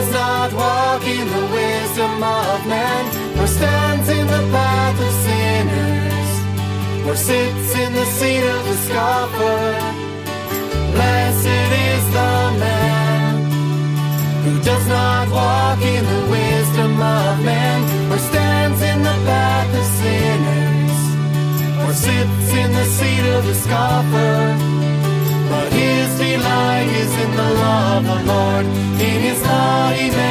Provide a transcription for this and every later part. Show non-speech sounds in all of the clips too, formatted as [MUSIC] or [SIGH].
does not walk in the wisdom of man, nor stands in the path of sinners, nor sits in the seat of the scoffer. Blessed is the man who does not walk in the wisdom of man, or stands in the path of sinners, or sits in the seat of the scoffer. In the law of the Lord, in his he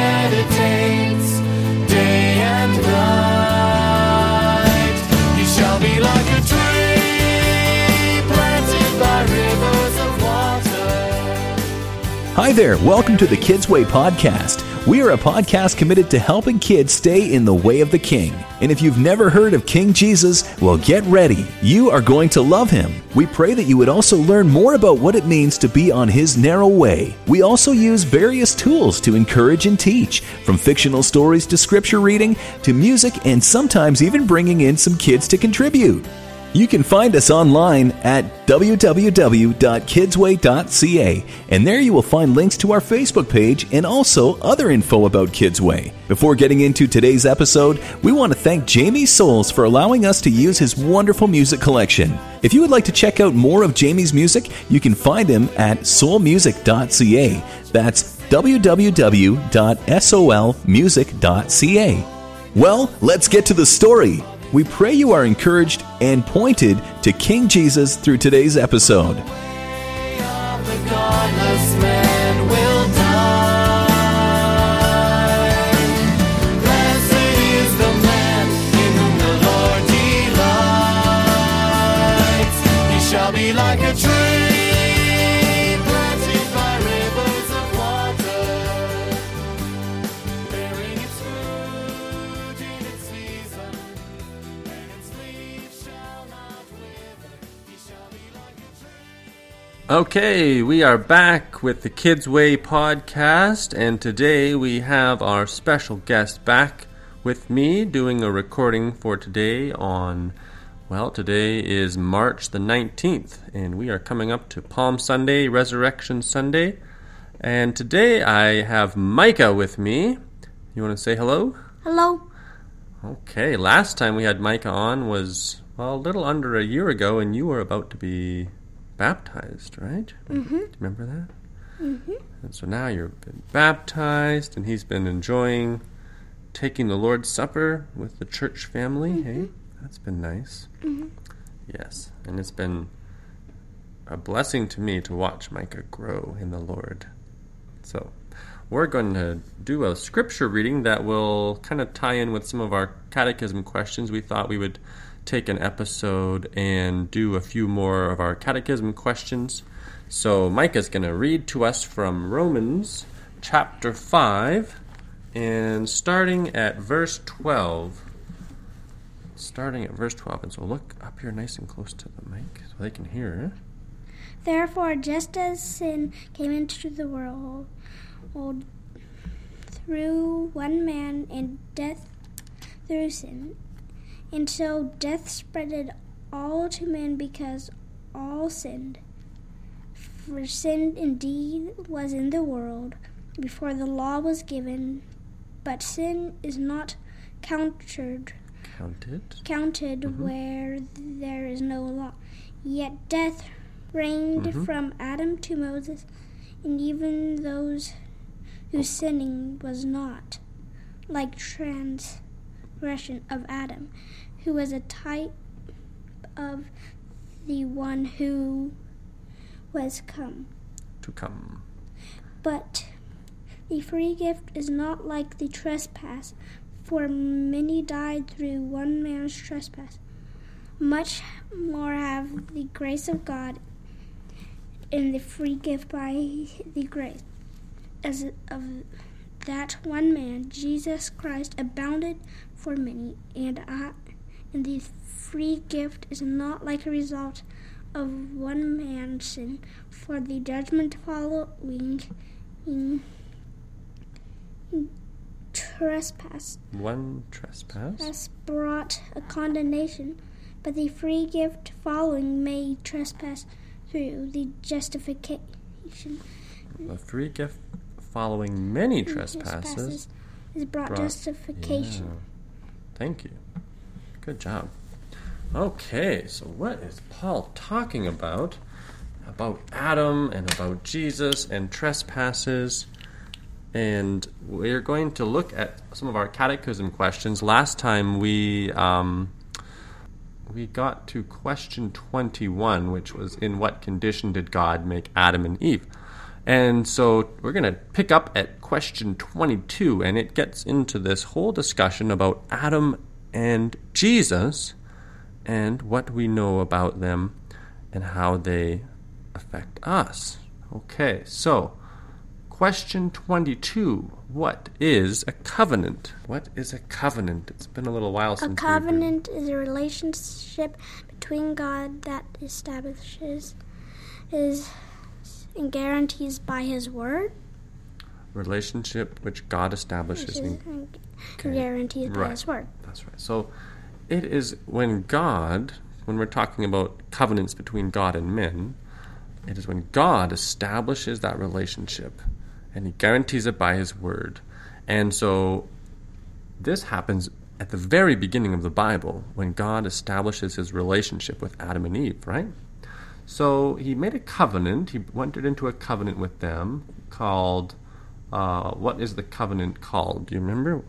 Hi there, welcome to the Kids Way podcast. We are a podcast committed to helping kids stay in the way of the King. And if you've never heard of King Jesus, well, get ready. You are going to love him. We pray that you would also learn more about what it means to be on his narrow way. We also use various tools to encourage and teach, from fictional stories to scripture reading to music, and sometimes even bringing in some kids to contribute. You can find us online at www.kidsway.ca, and there you will find links to our Facebook page and also other info about Kidsway. Before getting into today's episode, we want to thank Jamie Soles for allowing us to use his wonderful music collection. If you would like to check out more of Jamie's music, you can find him at soulmusic.ca. That's www.solmusic.ca. Well, let's get to the story. We pray you are encouraged and pointed to King Jesus through today's episode. Okay, we are back with the Kids Way podcast, and today we have our special guest back with me doing a recording for today on, well, today is March the 19th, and we are coming up to Palm Sunday, Resurrection Sunday, and today I have Micah with me. You want to say hello? Hello. Okay, last time we had Micah on was, well, a little under a year ago, and you were about to be baptized, right? Mm-hmm. Do you remember that? Mm-hmm. And so now you've been baptized, and he's been enjoying taking the Lord's Supper with the church family. Hey, that's been nice. Mm-hmm. Yes, and it's been a blessing to me to watch Micah grow in the Lord. So, we're going to do a scripture reading that will kind of tie in with some of our catechism questions. We thought we would take an episode and do a few more of our catechism questions. So, Micah's going to read to us from Romans chapter 5 and starting at verse 12. Starting at verse 12. And so, look up here nice and close to the mic so they can hear. Therefore, just as sin came into the world through one man and death through sin, and so death spreaded all to men because all sinned. For sin indeed was in the world before the law was given, but sin is not counted Counted. counted where there is no law. Yet death reigned Mhm. from Adam to Moses, and even those whose sinning was not like transgression of Adam, who was a type of the one who was come. To come. But the free gift is not like the trespass, for many died through one man's trespass. Much more have the grace of God and the free gift by the grace as of that one man, Jesus Christ, abounded for many, and I, and the free gift is not like a result of one man's sin, for the judgment following in trespass One trespass. has brought a condemnation, but the free gift following may trespass through the justification. The free gift following many trespasses. is brought, brought- justification. Yeah. Thank you. Good job. Okay, so what is Paul talking about? About Adam and about Jesus and trespasses. And we're going to look at some of our catechism questions. Last time we um, we got to question 21, which was in what condition did God make Adam and Eve? And so we're going to pick up at question 22, and it gets into this whole discussion about Adam and Jesus and what we know about them and how they affect us. Okay, so question 22 What is a covenant? What is a covenant? It's been a little while A since been- covenant is a relationship between God that establishes is and guarantees by His word. relationship which God establishes. Which is, in- and guarantees by His word. That's right. So it is when God, when we're talking about covenants between God and men, it is when God establishes that relationship and He guarantees it by His word. And so this happens at the very beginning of the Bible when God establishes His relationship with Adam and Eve, right? So He made a covenant, He entered into a covenant with them called. Uh, what is the covenant called? Do you remember?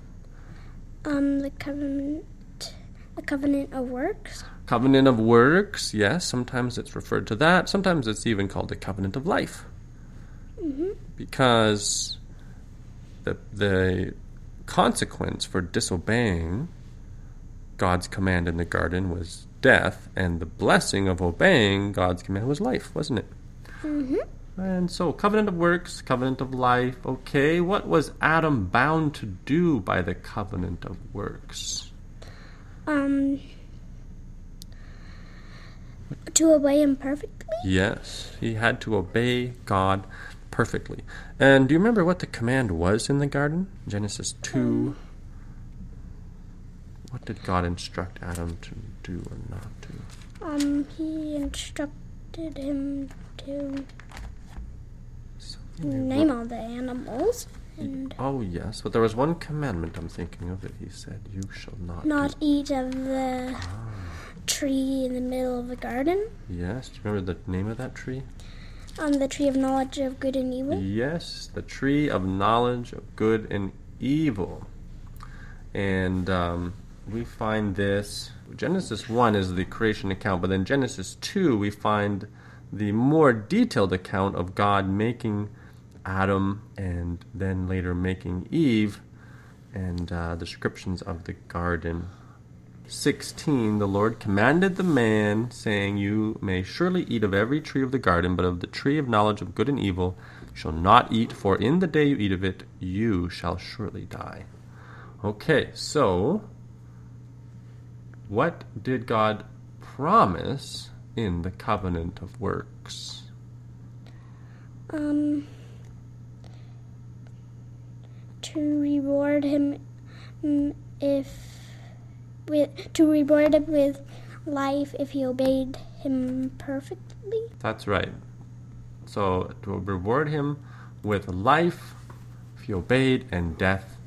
Um, the covenant, the covenant of works. Covenant of works, yes. Sometimes it's referred to that. Sometimes it's even called the covenant of life. Because the, the consequence for disobeying God's command in the garden was death, and the blessing of obeying God's command was life, wasn't it? Mm-hmm. And so, covenant of works, covenant of life. Okay, what was Adam bound to do by the covenant of works? Um, to obey Him perfectly. Yes, he had to obey God perfectly. And do you remember what the command was in the garden? Genesis 2. What did God instruct Adam to do or not do? Um, He instructed him to Something name all the animals and Oh, yes, but there was one commandment I'm thinking of that he said, You shall not. not do. eat of the tree in the middle of the garden. Yes, do you remember the name of that tree? Um, the tree of knowledge of good and evil. Yes, the tree of knowledge of good and evil. And um, we find this. Genesis 1 is the creation account, but then Genesis 2, we find the more detailed account of God making Adam and then later making Eve and uh, descriptions of the garden. 16 The Lord commanded the man, saying, You may surely eat of every tree of the garden, but of the tree of knowledge of good and evil you shall not eat, for in the day you eat of it, you shall surely die. Okay, so what did God promise in the covenant of works? Um, to reward him mm, if with to reward him with life if he obeyed him perfectly. That's right. So to reward him with life if he obeyed and death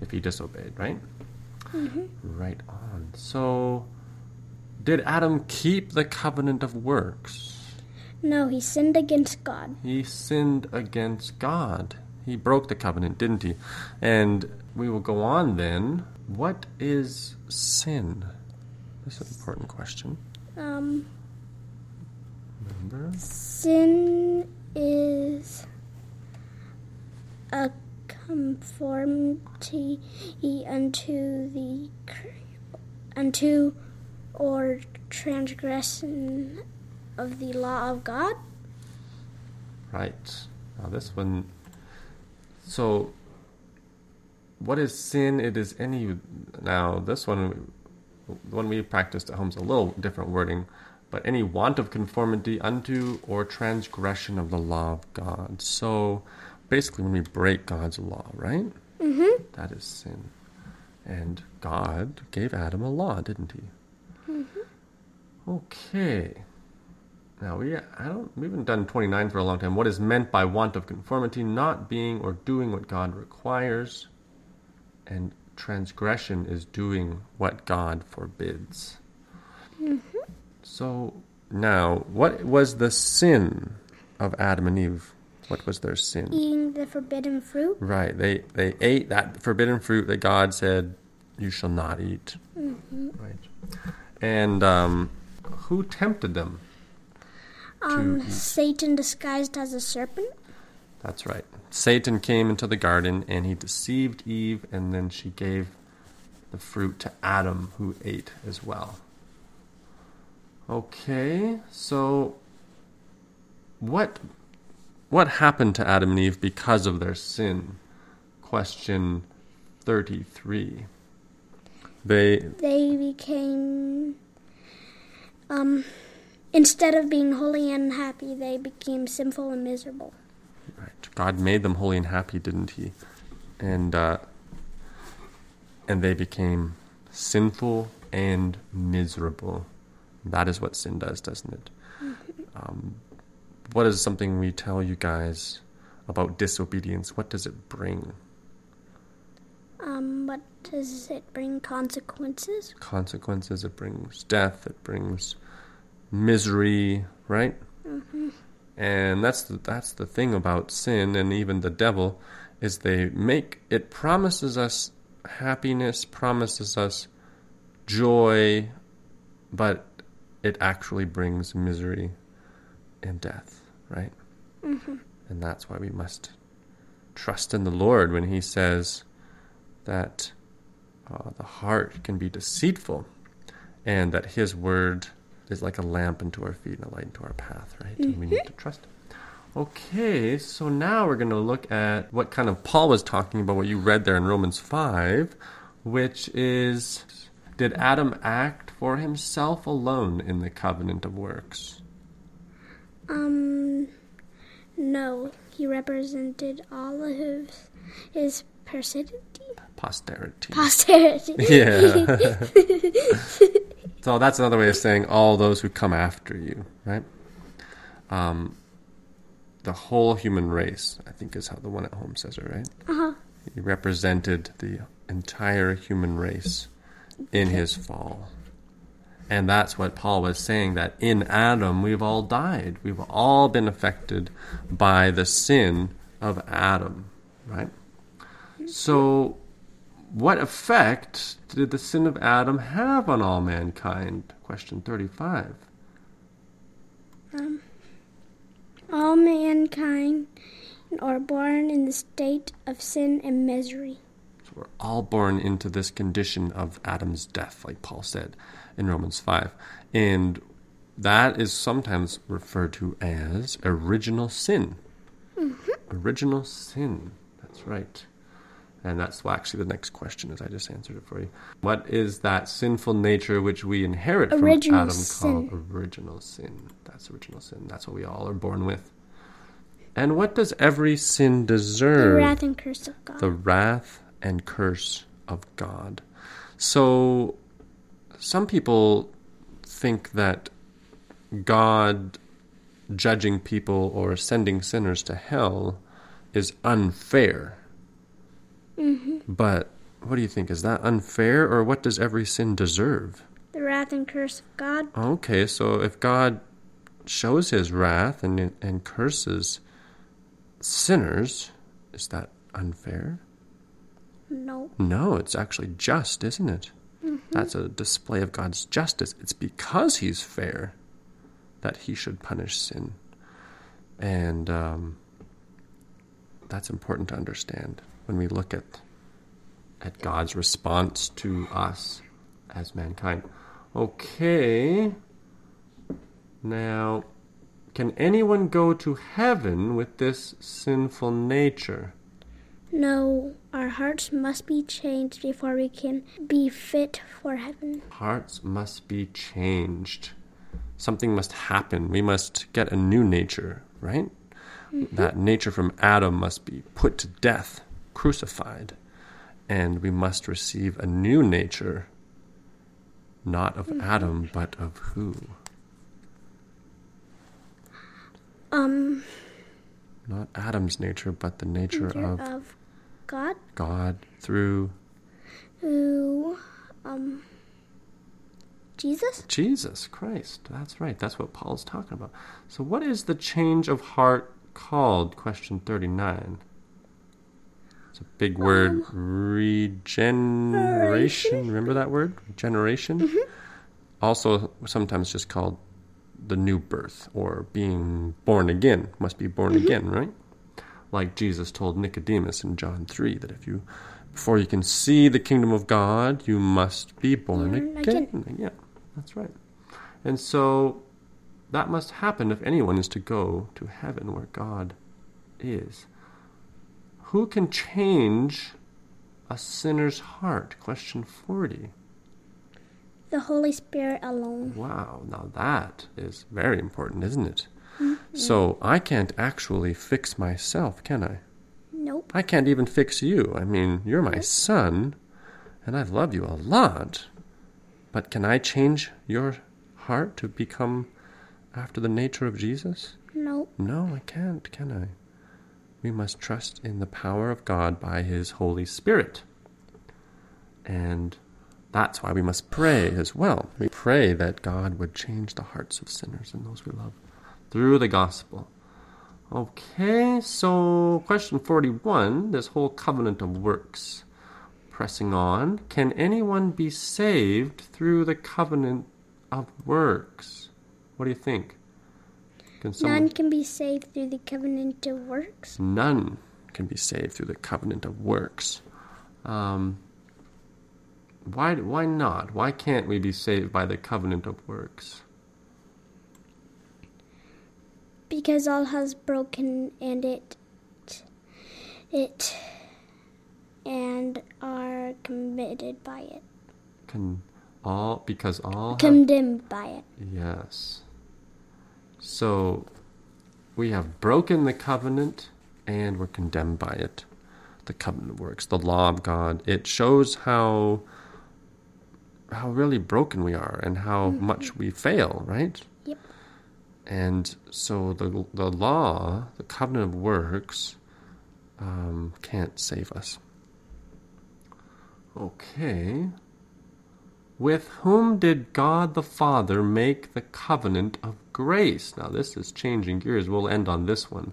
if he disobeyed, right? Right on. So did Adam keep the covenant of works? No, he sinned against God. He sinned against God. He broke the covenant, didn't he? And we will go on then. What is sin? This is an important question. Um, Remember? sin is a conformity unto the unto or transgression of the law of God. Right. Now this one. So, what is sin? It is any. Now this one, the one we practiced at home is a little different wording, but any want of conformity unto or transgression of the law of God. So, basically, when we break God's law, right? Mm-hmm. That is sin. And God gave Adam a law, didn't he? Okay. Now we I don't we haven't done 29 for a long time. What is meant by want of conformity? Not being or doing what God requires, and transgression is doing what God forbids. So now, what was the sin of Adam and Eve? What was their sin? Eating the forbidden fruit. Right. They they ate that forbidden fruit that God said you shall not eat. Right. And um, who tempted them? Um, Satan disguised as a serpent. That's right. Satan came into the garden and he deceived Eve, and then she gave the fruit to Adam, who ate as well. Okay, so what what happened to Adam and Eve because of their sin? Question thirty-three. They They became, um, instead of being holy and happy, they became sinful and miserable. Right. God made them holy and happy, didn't He? And uh, and they became sinful and miserable. That is what sin does, doesn't it? Um, what is something we tell you guys about disobedience? What does it bring? Um, what does it bring consequences? Consequences. It brings death. It brings misery. Right. Mhm. And that's the, that's the thing about sin and even the devil is they make it promises us happiness, promises us joy, but it actually brings misery and death, right? And that's why we must trust in the Lord when He says that uh, the heart can be deceitful and that His word is like a lamp unto our feet and a light into our path, right? And we need to trust Him. Okay, so now we're going to look at what kind of Paul was talking about, what you read there in Romans 5, which is Did Adam act for himself alone in the covenant of works? Um, no, he represented all of his, his posterity. Posterity. Posterity. [LAUGHS] Yeah. [LAUGHS] so that's another way of saying all those who come after you, right? Um, the whole human race, I think, is how the one at home says it, right? Uh-huh. He represented the entire human race in his fall. And that's what Paul was saying that in Adam we've all died. We've all been affected by the sin of Adam, right? So, what effect did the sin of Adam have on all mankind? Question 35. Um, all mankind are born in the state of sin and misery. So we're all born into this condition of Adam's death, like Paul said in Romans 5. And that is sometimes referred to as original sin. Mm-hmm. Original sin. That's right. And that's why actually the next question is I just answered it for you. What is that sinful nature which we inherit from Adam sin. called original sin? That's original sin. That's what we all are born with. And what does every sin deserve? The wrath and curse of God. the wrath and curse of God. So, some people think that God judging people or sending sinners to hell is unfair. Mm-hmm. But what do you think? Is that unfair, or what does every sin deserve? the wrath and curse of God. Okay, so if God shows his wrath and, and curses sinners, is that unfair? No. No, it's actually just, isn't it? That's a display of God's justice. It's because He's fair that He should punish sin. And um, that's important to understand when we look at, at God's response to us as mankind. Okay. Now, can anyone go to heaven with this sinful nature? No, our hearts must be changed before we can be fit for heaven. Hearts must be changed. Something must happen. We must get a new nature, right? That nature from Adam must be put to death, crucified. And we must receive a new nature, not of Adam, but of who? Um, Not Adam's nature, but the nature nature of of God God through who, um, Jesus? Jesus Christ. That's right. That's what Paul's talking about. So, what is the change of heart called? Question 39. It's a big um, word. Regeneration. Remember that word? Regeneration? Mm-hmm. Also, sometimes just called the new birth or being born again. Must be born mm-hmm. again, right? Like Jesus told Nicodemus in John 3 that if you, before you can see the kingdom of God, you must be born again. again. Yeah, that's right. And so that must happen if anyone is to go to heaven where God is. Who can change a sinner's heart? Question 40. The Holy Spirit alone. Wow, now that is very important, isn't it? Mm-hmm. So I can't actually fix myself, can I? Nope. I can't even fix you. I mean, you're my son, and I love you a lot. But can I change your heart to become after the nature of Jesus? Nope. No, I can't, can I? We must trust in the power of God by His Holy Spirit. And that's why we must pray as well. We pray that God would change the hearts of sinners and those we love through the gospel. Okay, so question 41 this whole covenant of works. Pressing on, can anyone be saved through the covenant of works? What do you think? Can someone None can be saved through the covenant of works. none can be saved through the covenant of works. Um, why? Why not? Why can't we be saved by the covenant of works? Because all has broken and it it and are committed by it. Can all because all have, Condemned by it. yes. So we have broken the covenant and we're condemned by it. The covenant works, the law of God. It shows how how really broken we are and how mm-hmm. much we fail, right? And so the the law, the covenant of works, um, can't save us. Okay. With whom did God the Father make the covenant of grace? Now this is changing gears. We'll end on this one.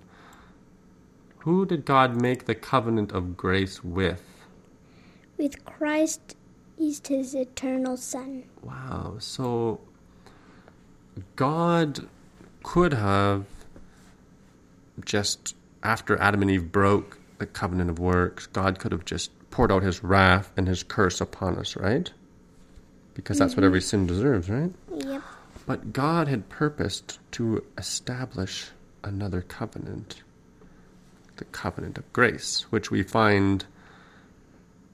Who did God make the covenant of grace with? With Christ is his eternal Son. Wow. So God could have just after Adam and Eve broke the covenant of works, God could have just poured out his wrath and his curse upon us, right? Because that's what mm-hmm. every sin deserves, right? Yep. But God had purposed to establish another covenant, the covenant of grace, which we find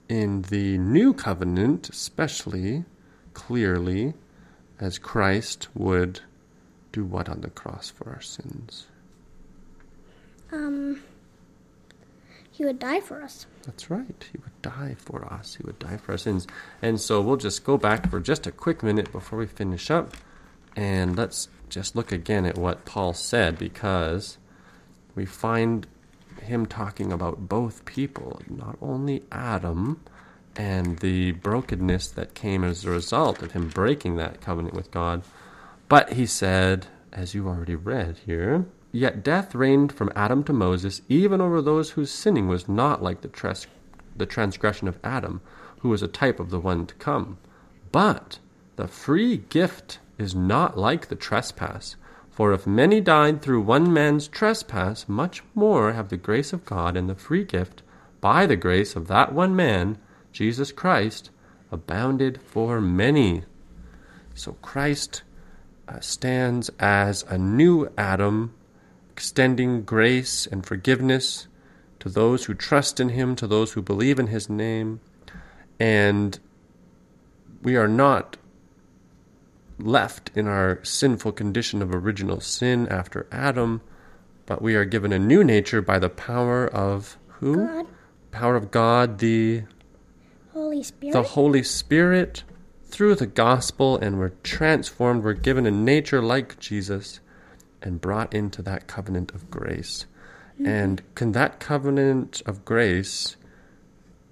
in the new covenant, especially clearly, as Christ would do what on the cross for our sins. Um he would die for us. That's right. He would die for us. He would die for our sins. And so we'll just go back for just a quick minute before we finish up. And let's just look again at what Paul said because we find him talking about both people, not only Adam and the brokenness that came as a result of him breaking that covenant with God, but he said, as you already read here, Yet death reigned from Adam to Moses, even over those whose sinning was not like the, tres- the transgression of Adam, who was a type of the one to come. But the free gift is not like the trespass. For if many died through one man's trespass, much more have the grace of God and the free gift, by the grace of that one man, Jesus Christ, abounded for many. So Christ Uh, stands as a new Adam, extending grace and forgiveness to those who trust in him, to those who believe in his name. And we are not left in our sinful condition of original sin after Adam, but we are given a new nature by the power of who? God, Power of God, the Holy Spirit. the Holy Spirit through the gospel, and we're transformed. We're given a nature like Jesus, and brought into that covenant of grace. Mm-hmm. And can that covenant of grace,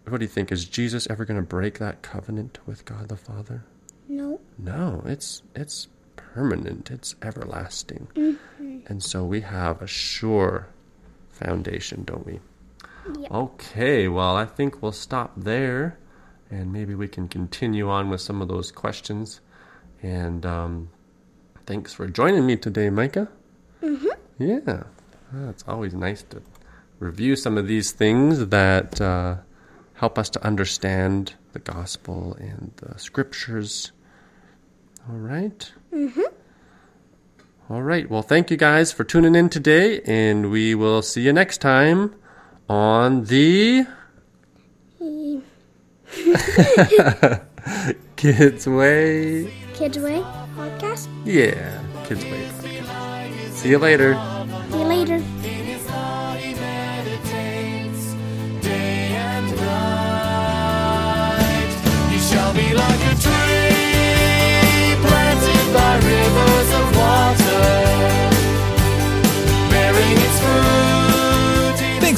what do you think? Is Jesus ever going to break that covenant with God the Father? No. No, it's it's permanent. It's everlasting. Mm-hmm. And so we have a sure foundation, don't we? Yeah. Okay, well, I think we'll stop there and maybe we can continue on with some of those questions. And um, thanks for joining me today, Micah. Mm-hmm. Yeah, Ah, it's always nice to review some of these things that uh, help us to understand the gospel and the scriptures. All right. Mm-hmm. All right. Well, thank you guys for tuning in today, and we will see you next time on the [LAUGHS] Kids Way. Kids Way podcast. Yeah, Kids Way podcast. See you later. See you later.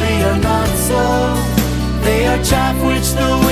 Are not so. They are chaff which the wind.